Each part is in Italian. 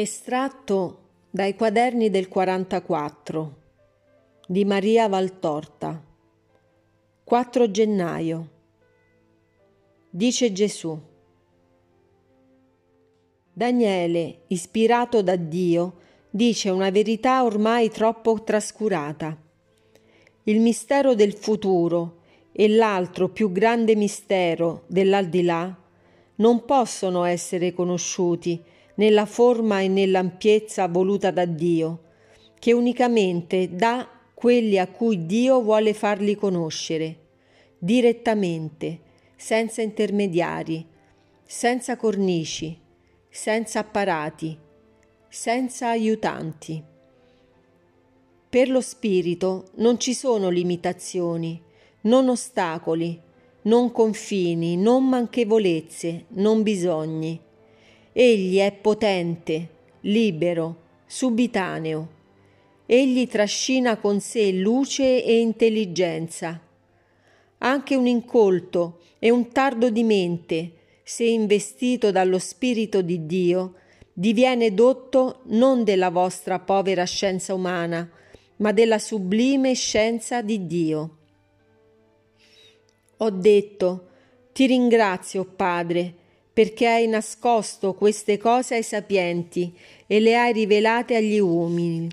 Estratto dai quaderni del 44 di Maria Valtorta. 4 gennaio. Dice Gesù. Daniele, ispirato da Dio, dice una verità ormai troppo trascurata. Il mistero del futuro e l'altro più grande mistero dell'aldilà non possono essere conosciuti nella forma e nell'ampiezza voluta da Dio, che unicamente dà quelli a cui Dio vuole farli conoscere, direttamente, senza intermediari, senza cornici, senza apparati, senza aiutanti. Per lo spirito non ci sono limitazioni, non ostacoli, non confini, non manchevolezze, non bisogni. Egli è potente, libero, subitaneo. Egli trascina con sé luce e intelligenza. Anche un incolto e un tardo di mente, se investito dallo Spirito di Dio, diviene dotto non della vostra povera scienza umana, ma della sublime scienza di Dio. Ho detto, ti ringrazio, Padre, perché hai nascosto queste cose ai sapienti e le hai rivelate agli uomini.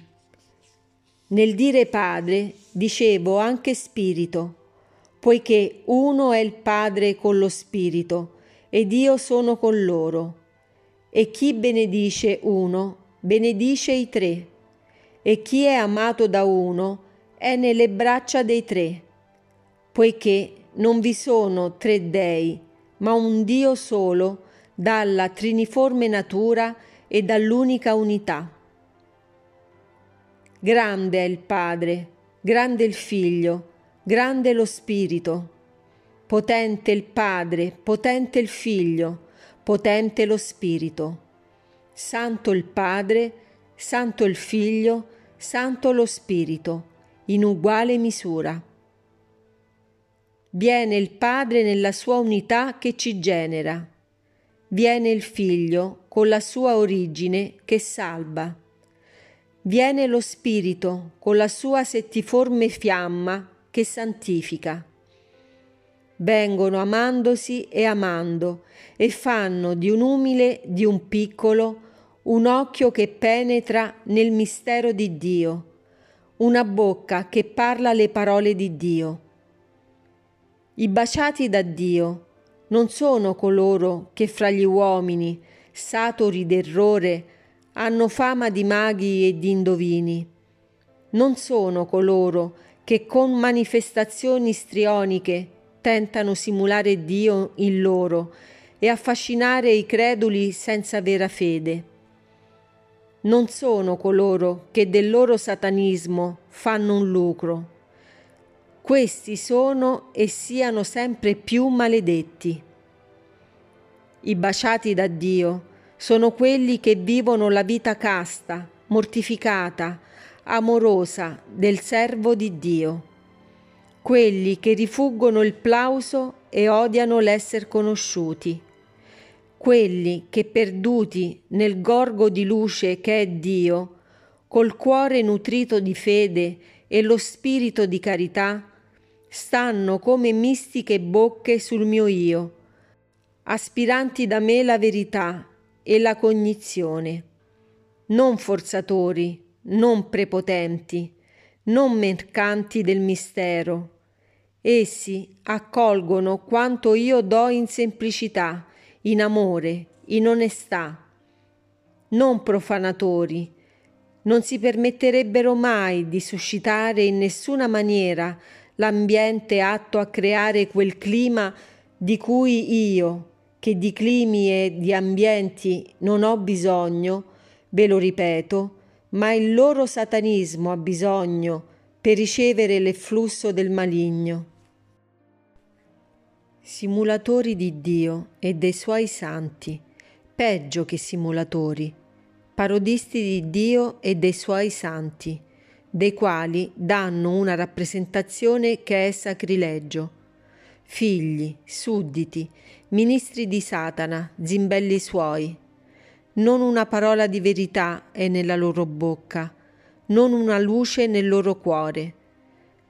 Nel dire Padre dicevo anche Spirito, poiché uno è il Padre con lo Spirito, ed io sono con loro. E chi benedice uno, benedice i tre, e chi è amato da uno è nelle braccia dei tre, poiché non vi sono tre dei, ma un Dio solo, dalla triniforme natura e dall'unica unità. Grande è il Padre, grande il Figlio, grande lo Spirito. Potente il Padre, potente il Figlio, potente lo Spirito. Santo il Padre, santo il Figlio, santo lo Spirito, in uguale misura. Viene il Padre nella sua unità che ci genera. Viene il Figlio con la sua origine che salva. Viene lo Spirito con la sua settiforme fiamma che santifica. Vengono amandosi e amando e fanno di un umile, di un piccolo, un occhio che penetra nel mistero di Dio, una bocca che parla le parole di Dio i baciati da Dio non sono coloro che fra gli uomini, satori d'errore, hanno fama di maghi e di indovini. Non sono coloro che con manifestazioni strioniche tentano simulare Dio in loro e affascinare i creduli senza vera fede. Non sono coloro che del loro satanismo fanno un lucro questi sono e siano sempre più maledetti. I baciati da Dio sono quelli che vivono la vita casta, mortificata, amorosa del servo di Dio, quelli che rifuggono il plauso e odiano l'essere conosciuti, quelli che perduti nel gorgo di luce che è Dio, col cuore nutrito di fede e lo spirito di carità, stanno come mistiche bocche sul mio io, aspiranti da me la verità e la cognizione, non forzatori, non prepotenti, non mercanti del mistero. Essi accolgono quanto io do in semplicità, in amore, in onestà, non profanatori, non si permetterebbero mai di suscitare in nessuna maniera l'ambiente atto a creare quel clima di cui io, che di climi e di ambienti non ho bisogno, ve lo ripeto, ma il loro satanismo ha bisogno per ricevere l'efflusso del maligno. Simulatori di Dio e dei suoi santi, peggio che simulatori, parodisti di Dio e dei suoi santi, dei quali danno una rappresentazione che è sacrilegio. Figli, sudditi, ministri di Satana, zimbelli suoi. non una parola di verità è nella loro bocca, non una luce nel loro cuore.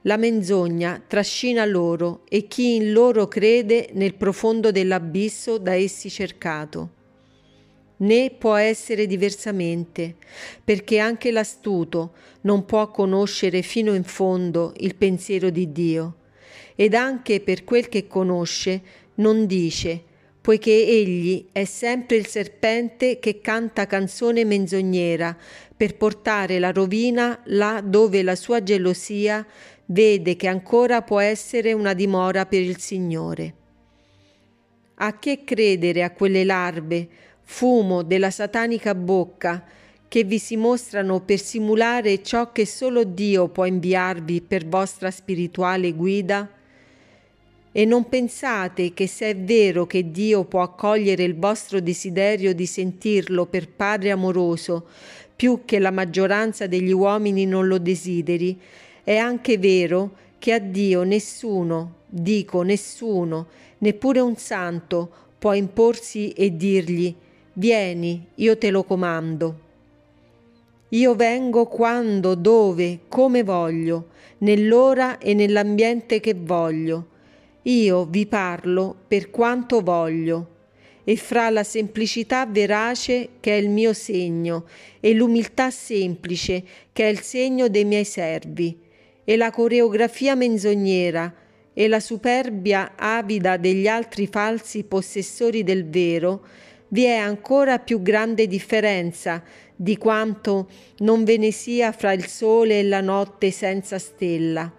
La menzogna trascina loro e chi in loro crede nel profondo dell'abisso da essi cercato. Né può essere diversamente, perché anche l'astuto non può conoscere fino in fondo il pensiero di Dio, ed anche per quel che conosce non dice, poiché egli è sempre il serpente che canta canzone menzognera per portare la rovina là dove la sua gelosia vede che ancora può essere una dimora per il Signore. A che credere a quelle larve, fumo della satanica bocca, che vi si mostrano per simulare ciò che solo Dio può inviarvi per vostra spirituale guida? E non pensate che se è vero che Dio può accogliere il vostro desiderio di sentirlo per Padre amoroso, più che la maggioranza degli uomini non lo desideri, è anche vero che a Dio nessuno, dico nessuno, neppure un santo, può imporsi e dirgli Vieni, io te lo comando. Io vengo quando, dove, come voglio, nell'ora e nell'ambiente che voglio io vi parlo per quanto voglio, e fra la semplicità verace che è il mio segno, e l'umiltà semplice che è il segno dei miei servi, e la coreografia menzognera, e la superbia avida degli altri falsi possessori del vero, vi è ancora più grande differenza di quanto non ve ne sia fra il sole e la notte senza stella,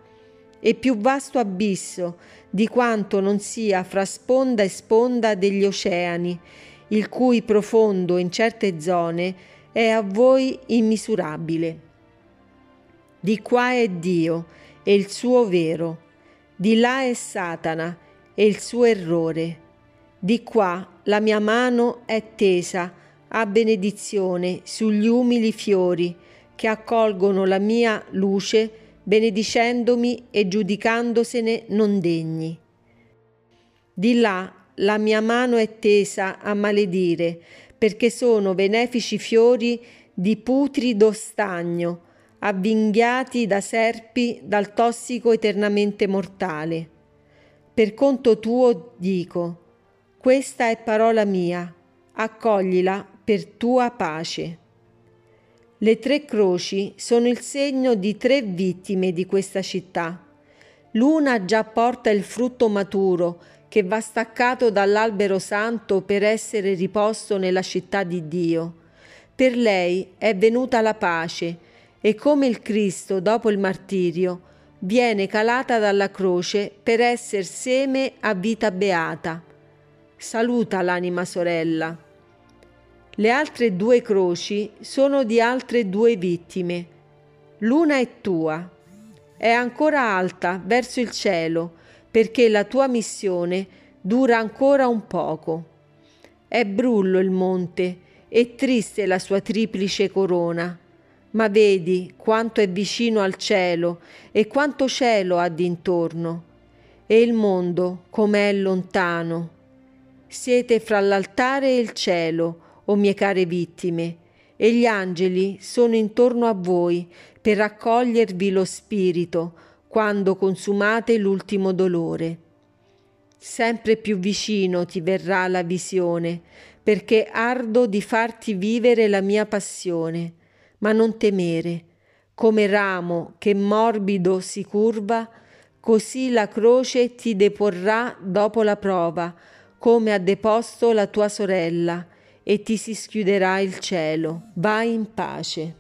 e più vasto abisso di quanto non sia fra sponda e sponda degli oceani, il cui profondo in certe zone è a voi immisurabile. Di qua è Dio e il suo vero, di là è Satana e il suo errore. Di qua la mia mano è tesa a benedizione sugli umili fiori che accolgono la mia luce benedicendomi e giudicandosene non degni. Di là la mia mano è tesa a maledire, perché sono benefici fiori di putrido stagno, avvinghiati da serpi dal tossico eternamente mortale. Per conto tuo dico, questa è parola mia, accoglila per tua pace. Le tre croci sono il segno di tre vittime di questa città. L'una già porta il frutto maturo che va staccato dall'albero santo per essere riposto nella città di Dio. Per lei è venuta la pace e come il Cristo dopo il martirio viene calata dalla croce per essere seme a vita beata. Saluta l'anima sorella. Le altre due croci sono di altre due vittime. L'una è tua, è ancora alta verso il cielo, perché la tua missione dura ancora un poco. È brullo il monte e triste la sua triplice corona, ma vedi quanto è vicino al cielo e quanto cielo ha d'intorno, e il mondo com'è lontano. Siete fra l'altare e il cielo, o mie care vittime, e gli angeli sono intorno a voi per raccogliervi lo spirito quando consumate l'ultimo dolore. Sempre più vicino ti verrà la visione, perché ardo di farti vivere la mia passione, ma non temere. Come ramo che morbido si curva, così la croce ti deporrà dopo la prova, come ha deposto la tua sorella, e ti si schiuderà il cielo. Vai in pace.